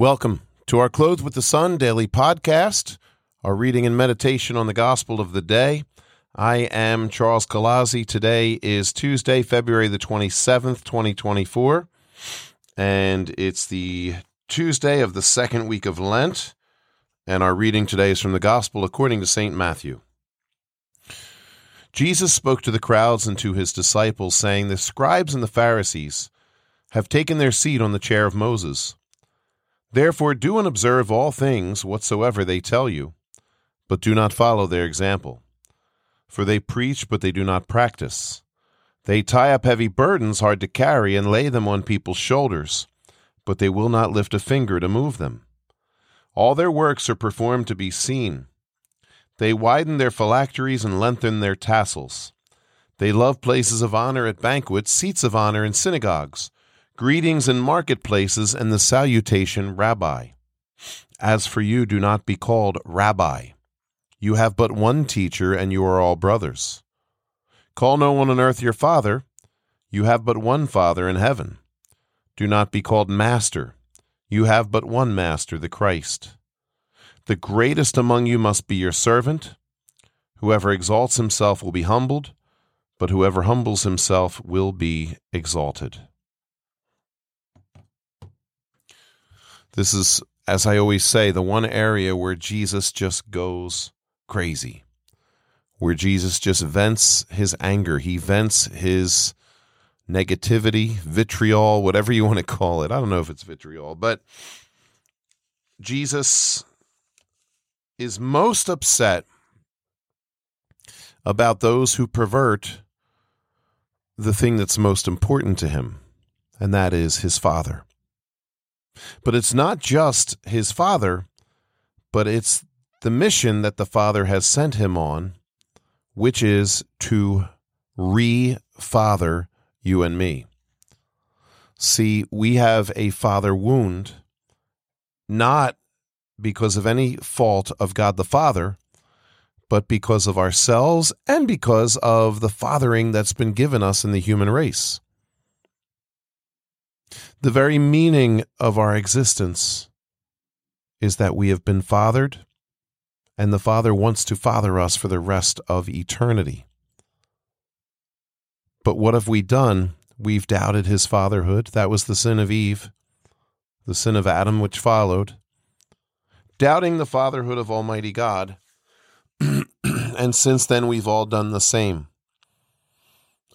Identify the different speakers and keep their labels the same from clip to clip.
Speaker 1: Welcome to our Clothed with the Sun daily podcast, our reading and meditation on the gospel of the day. I am Charles Colazzi. Today is Tuesday, February the 27th, 2024, and it's the Tuesday of the second week of Lent. And our reading today is from the gospel according to St. Matthew. Jesus spoke to the crowds and to his disciples, saying, The scribes and the Pharisees have taken their seat on the chair of Moses. Therefore, do and observe all things whatsoever they tell you, but do not follow their example. For they preach, but they do not practice. They tie up heavy burdens hard to carry and lay them on people's shoulders, but they will not lift a finger to move them. All their works are performed to be seen. They widen their phylacteries and lengthen their tassels. They love places of honor at banquets, seats of honor in synagogues greetings in marketplaces, and the salutation, Rabbi. As for you, do not be called Rabbi. You have but one teacher, and you are all brothers. Call no one on earth your father. You have but one Father in heaven. Do not be called Master. You have but one Master, the Christ. The greatest among you must be your servant. Whoever exalts himself will be humbled, but whoever humbles himself will be exalted. This is, as I always say, the one area where Jesus just goes crazy, where Jesus just vents his anger. He vents his negativity, vitriol, whatever you want to call it. I don't know if it's vitriol, but Jesus is most upset about those who pervert the thing that's most important to him, and that is his Father. But it's not just his father, but it's the mission that the father has sent him on, which is to re father you and me. See, we have a father wound, not because of any fault of God the Father, but because of ourselves and because of the fathering that's been given us in the human race. The very meaning of our existence is that we have been fathered, and the Father wants to father us for the rest of eternity. But what have we done? We've doubted his fatherhood. That was the sin of Eve, the sin of Adam, which followed. Doubting the fatherhood of Almighty God. and since then, we've all done the same.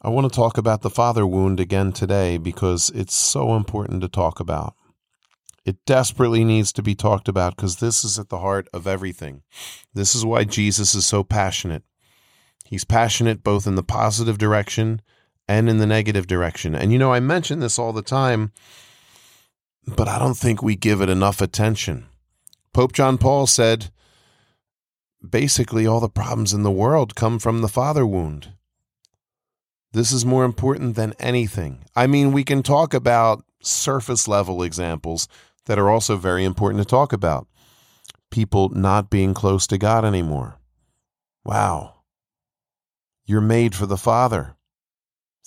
Speaker 1: I want to talk about the father wound again today because it's so important to talk about. It desperately needs to be talked about because this is at the heart of everything. This is why Jesus is so passionate. He's passionate both in the positive direction and in the negative direction. And you know, I mention this all the time, but I don't think we give it enough attention. Pope John Paul said basically all the problems in the world come from the father wound. This is more important than anything. I mean, we can talk about surface level examples that are also very important to talk about. People not being close to God anymore. Wow. You're made for the Father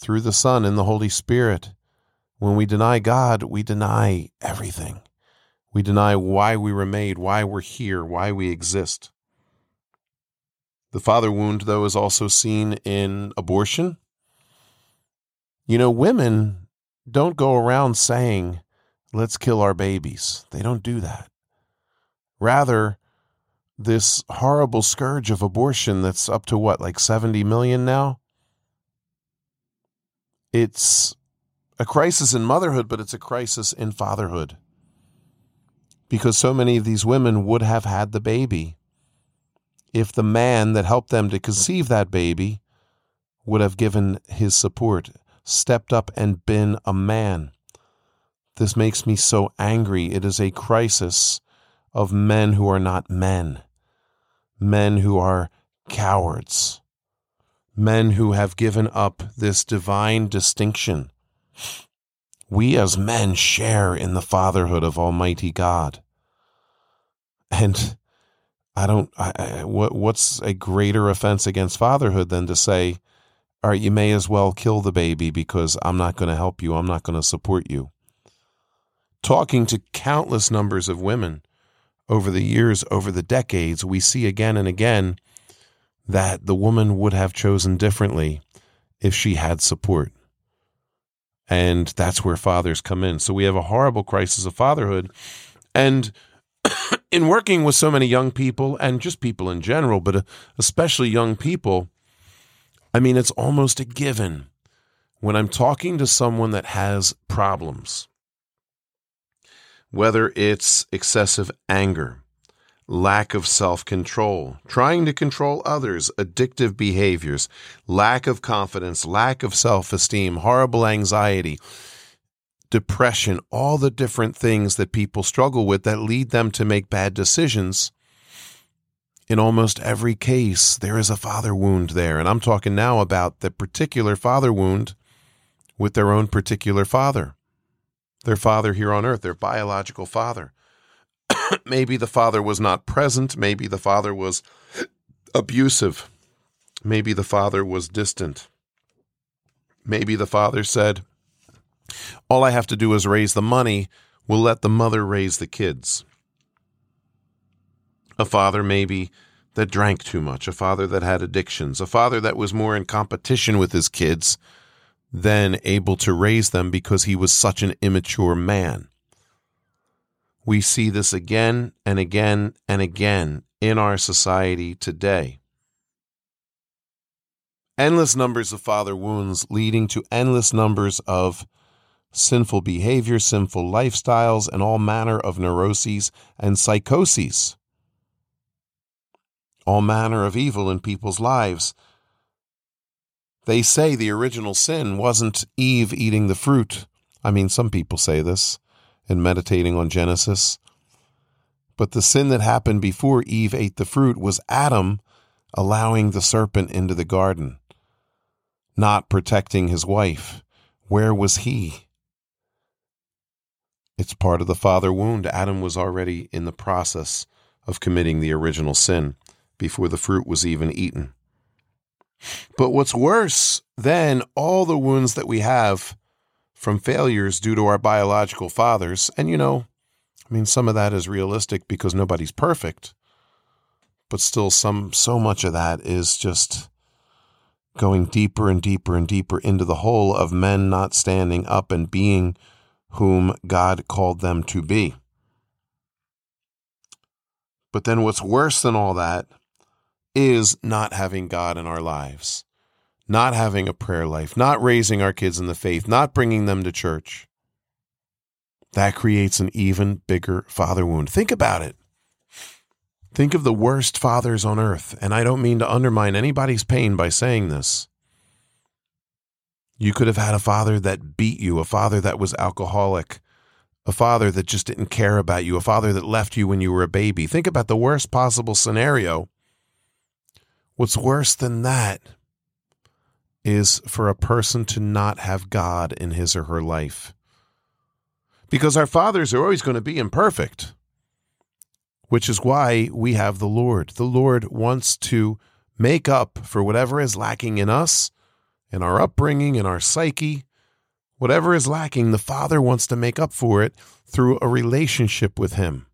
Speaker 1: through the Son and the Holy Spirit. When we deny God, we deny everything. We deny why we were made, why we're here, why we exist. The father wound, though, is also seen in abortion you know, women don't go around saying, let's kill our babies. They don't do that. Rather, this horrible scourge of abortion that's up to what, like 70 million now? It's a crisis in motherhood, but it's a crisis in fatherhood. Because so many of these women would have had the baby if the man that helped them to conceive that baby would have given his support stepped up and been a man. This makes me so angry. It is a crisis of men who are not men, men who are cowards, men who have given up this divine distinction. We as men share in the fatherhood of Almighty God. And I don't, I, what, what's a greater offense against fatherhood than to say, all right, you may as well kill the baby because I'm not going to help you. I'm not going to support you. talking to countless numbers of women over the years, over the decades, we see again and again that the woman would have chosen differently if she had support. And that's where fathers come in. So we have a horrible crisis of fatherhood. And in working with so many young people and just people in general, but uh, especially young people, I mean, it's almost a given when I'm talking to someone that has problems, whether it's excessive anger, lack of self control, trying to control others, addictive behaviors, lack of confidence, lack of self esteem, horrible anxiety, depression, all the different things that people struggle with that lead them to make bad decisions. In almost every case, there is a father wound there. And I'm talking now about the particular father wound with their own particular father, their father here on earth, their biological father. maybe the father was not present. Maybe the father was abusive. Maybe the father was distant. Maybe the father said, All I have to do is raise the money. We'll let the mother raise the kids. A father, maybe, that drank too much. A father that had addictions. A father that was more in competition with his kids than able to raise them because he was such an immature man. We see this again and again and again in our society today. Endless numbers of father wounds leading to endless numbers of sinful behavior, sinful lifestyles, and all manner of neuroses and psychoses. All manner of evil in people's lives. They say the original sin wasn't Eve eating the fruit. I mean, some people say this and meditating on Genesis. But the sin that happened before Eve ate the fruit was Adam allowing the serpent into the garden, not protecting his wife. Where was he? It's part of the father wound. Adam was already in the process of committing the original sin before the fruit was even eaten. But what's worse than all the wounds that we have from failures due to our biological fathers. And, you know, I mean, some of that is realistic because nobody's perfect, but still, some so much of that is just going deeper and deeper and deeper into the hole of men not standing up and being whom God called them to be. But then, what's worse than all that is not having God in our lives not having a prayer life, not raising our kids in the faith, not bringing them to church, that creates an even bigger father wound. Think about it. Think of the worst fathers on earth. And I don't mean to undermine anybody's pain by saying this. You could have had a father that beat you, a father that was alcoholic, a father that just didn't care about you, a father that left you when you were a baby. Think about the worst possible scenario. What's worse than that is for a person to not have God in his or her life. Because our fathers are always going to be imperfect, which is why we have the Lord. The Lord wants to make up for whatever is lacking in us, in our upbringing, in our psyche. Whatever is lacking, the Father wants to make up for it through a relationship with Him.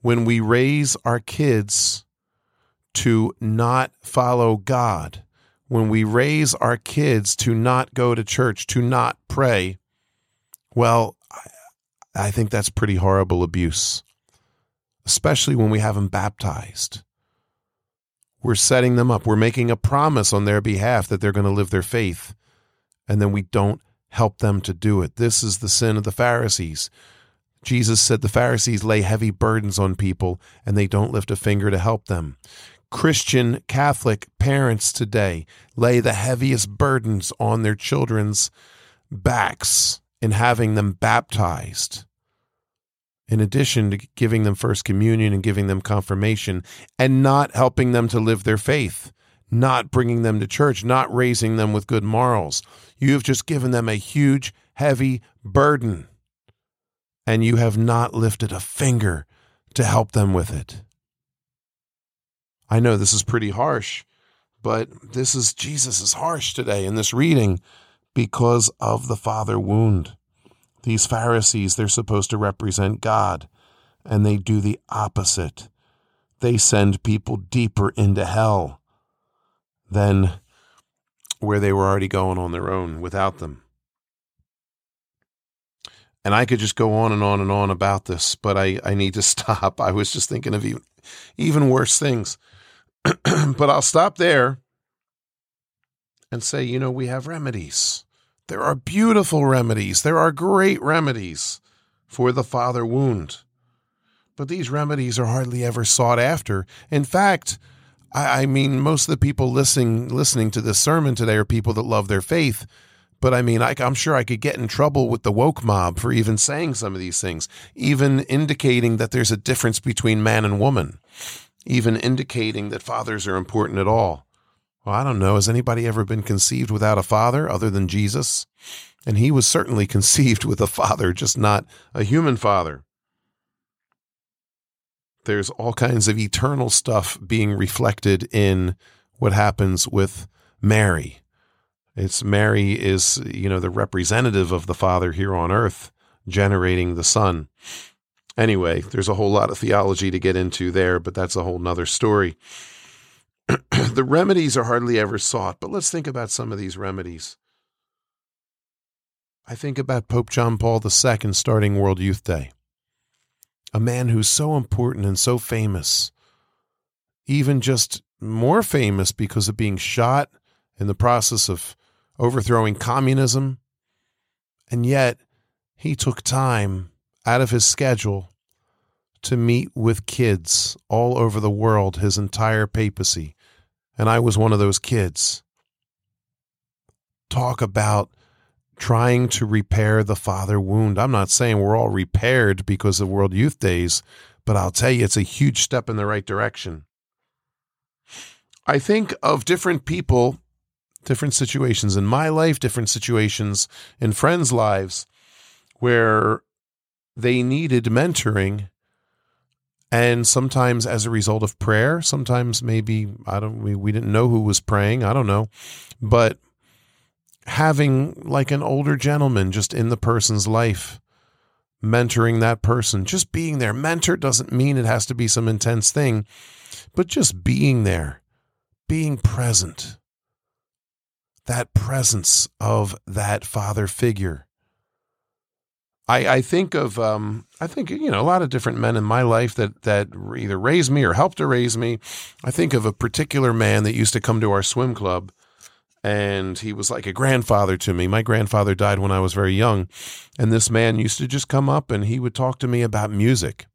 Speaker 1: When we raise our kids to not follow God, when we raise our kids to not go to church, to not pray, well, I think that's pretty horrible abuse, especially when we have them baptized. We're setting them up. We're making a promise on their behalf that they're going to live their faith, and then we don't help them to do it. This is the sin of the Pharisees. Jesus said the Pharisees lay heavy burdens on people and they don't lift a finger to help them. Christian Catholic parents today lay the heaviest burdens on their children's backs in having them baptized. In addition to giving them First Communion and giving them confirmation, and not helping them to live their faith, not bringing them to church, not raising them with good morals. You have just given them a huge, heavy burden, and you have not lifted a finger to help them with it. I know this is pretty harsh, but this is Jesus is harsh today in this reading because of the father wound. These Pharisees, they're supposed to represent God, and they do the opposite. They send people deeper into hell than where they were already going on their own without them. And I could just go on and on and on about this, but I, I need to stop. I was just thinking of even, even worse things. but I'll stop there and say, you know, we have remedies. There are beautiful remedies. There are great remedies for the father wound. But these remedies are hardly ever sought after. In fact, I, I mean, most of the people listening listening to this sermon today are people that love their faith. But I mean, I, I'm sure I could get in trouble with the woke mob for even saying some of these things, even indicating that there's a difference between man and woman, even indicating that fathers are important at all. Well, I don't know. Has anybody ever been conceived without a father other than Jesus? And he was certainly conceived with a father, just not a human father. There's all kinds of eternal stuff being reflected in what happens with Mary it's Mary is, you know, the representative of the Father here on earth, generating the Son. Anyway, there's a whole lot of theology to get into there, but that's a whole nother story. the remedies are hardly ever sought, but let's think about some of these remedies. I think about Pope John Paul II starting World Youth Day, a man who's so important and so famous, even just more famous because of being shot in the process of overthrowing communism. And yet, he took time out of his schedule to meet with kids all over the world, his entire papacy. And I was one of those kids. Talk about trying to repair the father wound. I'm not saying we're all repaired because of World Youth Days, but I'll tell you, it's a huge step in the right direction. I think of different people different situations in my life, different situations in friends' lives where they needed mentoring. And sometimes as a result of prayer, sometimes maybe, I don't, we, we didn't know who was praying. I don't know. But having like an older gentleman just in the person's life, mentoring that person, just being there. Mentor doesn't mean it has to be some intense thing, but just being there, being present that presence of that father figure. I, I think of um, I think you know a lot of different men in my life that that either raised me or helped to raise me. I think of a particular man that used to come to our swim club, and he was like a grandfather to me. My grandfather died when I was very young, and this man used to just come up and he would talk to me about music.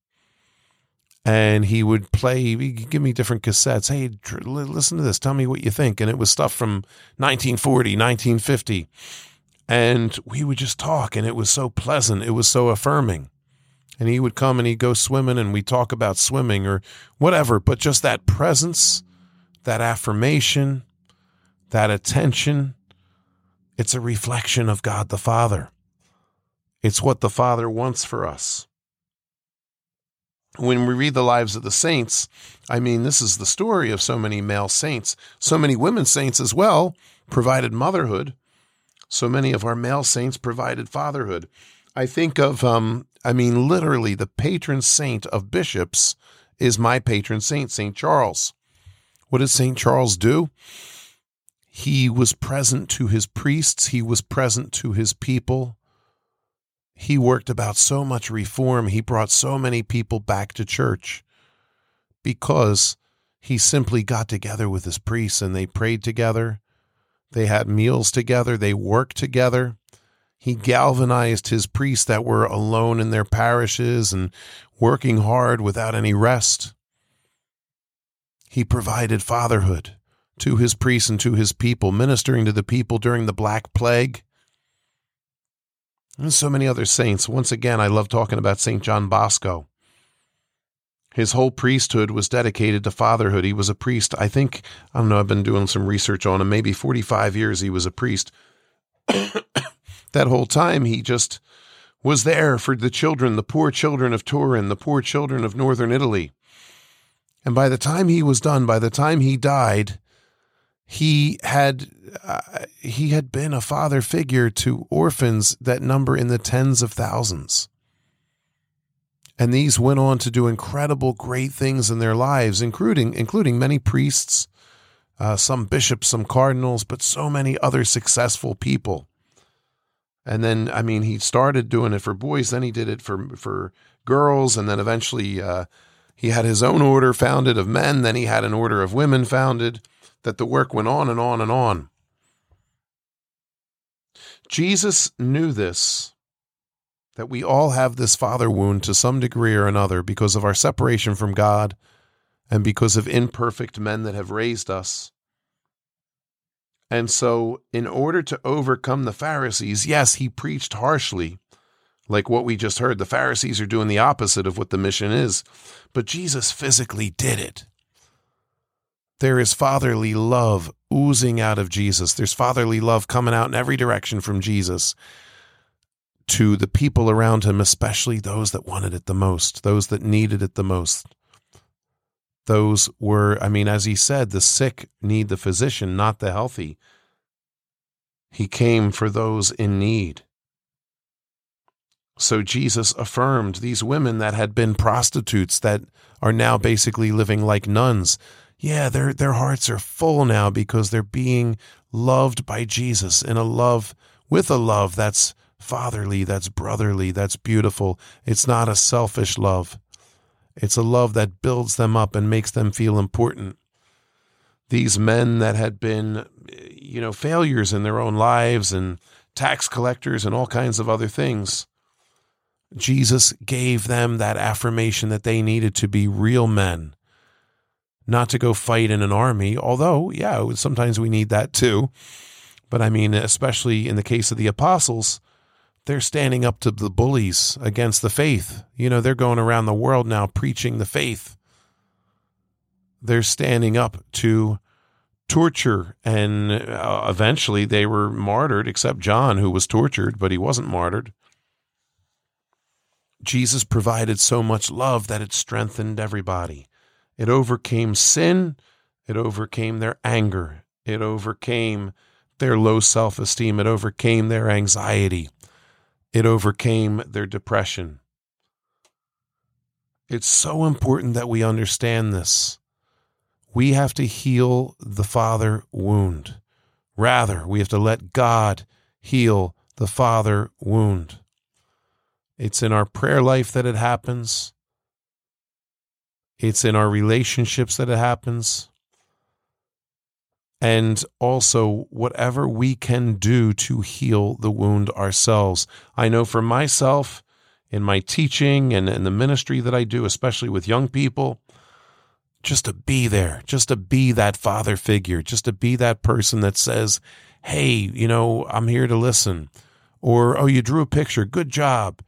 Speaker 1: And he would play he'd give me different cassettes. Hey listen to this. Tell me what you think. And it was stuff from 1940 1950 and we would just talk and it was so pleasant it was so affirming and he would come and he'd go swimming and we talk about swimming or whatever but just that presence that affirmation that attention it's a reflection of God the Father it's what the Father wants for us when we read the lives of the saints, I mean, this is the story of so many male saints. So many women saints as well provided motherhood. So many of our male saints provided fatherhood. I think of, um, I mean, literally, the patron saint of bishops is my patron saint, St. Charles. What did St. Charles do? He was present to his priests, he was present to his people he worked about so much reform. He brought so many people back to church because he simply got together with his priests and they prayed together. They had meals together. They worked together. He galvanized his priests that were alone in their parishes and working hard without any rest. He provided fatherhood to his priests and to his people, ministering to the people during the Black Plague and so many other saints. Once again, I love talking about St. John Bosco. His whole priesthood was dedicated to fatherhood. He was a priest. I think, I don't know, I've been doing some research on him. Maybe 45 years he was a priest. that whole time, he just was there for the children, the poor children of Turin, the poor children of northern Italy. And by the time he was done, by the time he died, he had uh, he had been a father figure to orphans that number in the tens of thousands. And these went on to do incredible, great things in their lives, including including many priests, uh, some bishops, some cardinals, but so many other successful people. And then, I mean, he started doing it for boys, then he did it for for girls, and then eventually uh, he had his own order founded of men. Then he had an order of women founded. That the work went on and on and on. Jesus knew this, that we all have this father wound to some degree or another because of our separation from God and because of imperfect men that have raised us. And so, in order to overcome the Pharisees, yes, he preached harshly, like what we just heard. The Pharisees are doing the opposite of what the mission is, but Jesus physically did it. There is fatherly love oozing out of Jesus. There's fatherly love coming out in every direction from Jesus to the people around him, especially those that wanted it the most, those that needed it the most. Those were, I mean, as he said, the sick need the physician, not the healthy. He came for those in need. So Jesus affirmed these women that had been prostitutes that are now basically living like nuns. Yeah, their their hearts are full now because they're being loved by Jesus in a love with a love that's fatherly, that's brotherly, that's beautiful. It's not a selfish love. It's a love that builds them up and makes them feel important. These men that had been, you know, failures in their own lives and tax collectors and all kinds of other things, Jesus gave them that affirmation that they needed to be real men, not to go fight in an army. Although, yeah, sometimes we need that too. But I mean, especially in the case of the apostles, they're standing up to the bullies against the faith. You know, they're going around the world now preaching the faith. They're standing up to torture, and uh, eventually they were martyred, except John, who was tortured, but he wasn't martyred. Jesus provided so much love that it strengthened everybody. It overcame sin, it overcame their anger, it overcame their low self esteem, it overcame their anxiety it overcame their depression. It's so important that we understand this. We have to heal the father wound. Rather, we have to let God heal the father wound. It's in our prayer life that it happens. It's in our relationships that it happens and also whatever we can do to heal the wound ourselves. I know for myself, in my teaching and in the ministry that I do, especially with young people, just to be there, just to be that father figure, just to be that person that says, Hey, you know, I'm here to listen. Or, Oh, you drew a picture. Good job.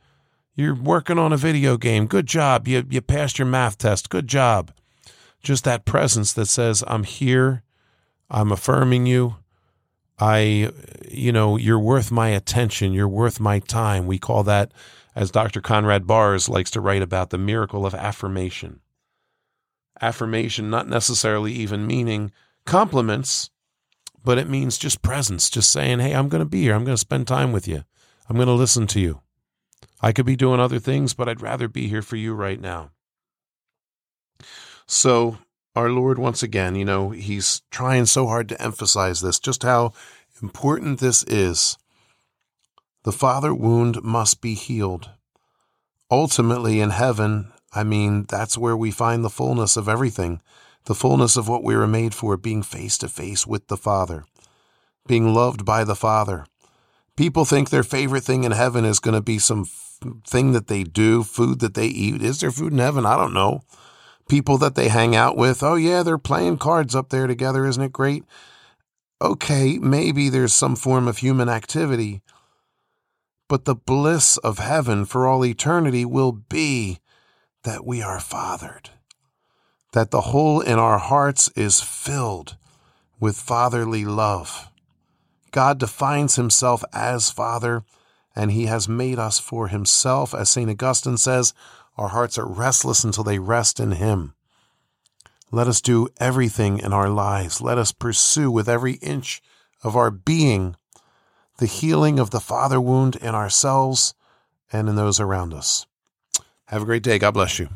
Speaker 1: You're working on a video game. Good job. You, you passed your math test. Good job. Just that presence that says, I'm here I'm affirming you. I, you know, you're worth my attention. You're worth my time. We call that, as Dr. Conrad Baars likes to write about, the miracle of affirmation. Affirmation, not necessarily even meaning compliments, but it means just presence, just saying, hey, I'm going to be here. I'm going to spend time with you. I'm going to listen to you. I could be doing other things, but I'd rather be here for you right now. So our Lord, once again, you know, he's trying so hard to emphasize this, just how important this is. The father wound must be healed. Ultimately, in heaven, I mean, that's where we find the fullness of everything, the fullness of what we were made for, being face to face with the Father, being loved by the Father. People think their favorite thing in heaven is going to be some thing that they do, food that they eat. Is there food in heaven? I don't know people that they hang out with. Oh, yeah, they're playing cards up there together. Isn't it great? Okay, maybe there's some form of human activity, but the bliss of heaven for all eternity will be that we are fathered, that the hole in our hearts is filled with fatherly love. God defines himself as Father, and he has made us for himself. As St. Augustine says, our hearts are restless until they rest in Him. Let us do everything in our lives. Let us pursue with every inch of our being the healing of the father wound in ourselves and in those around us. Have a great day. God bless you.